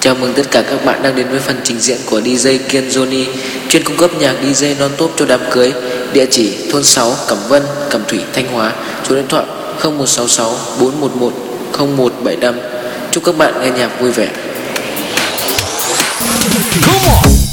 Chào mừng tất cả các bạn đang đến với phần trình diễn của DJ Kiên Johnny Chuyên cung cấp nhạc DJ non-top cho đám cưới. Địa chỉ thôn 6 Cẩm Vân, Cẩm Thủy, Thanh Hóa. Số điện thoại 0166 411 0175 Chúc các bạn nghe nhạc vui vẻ. Come on.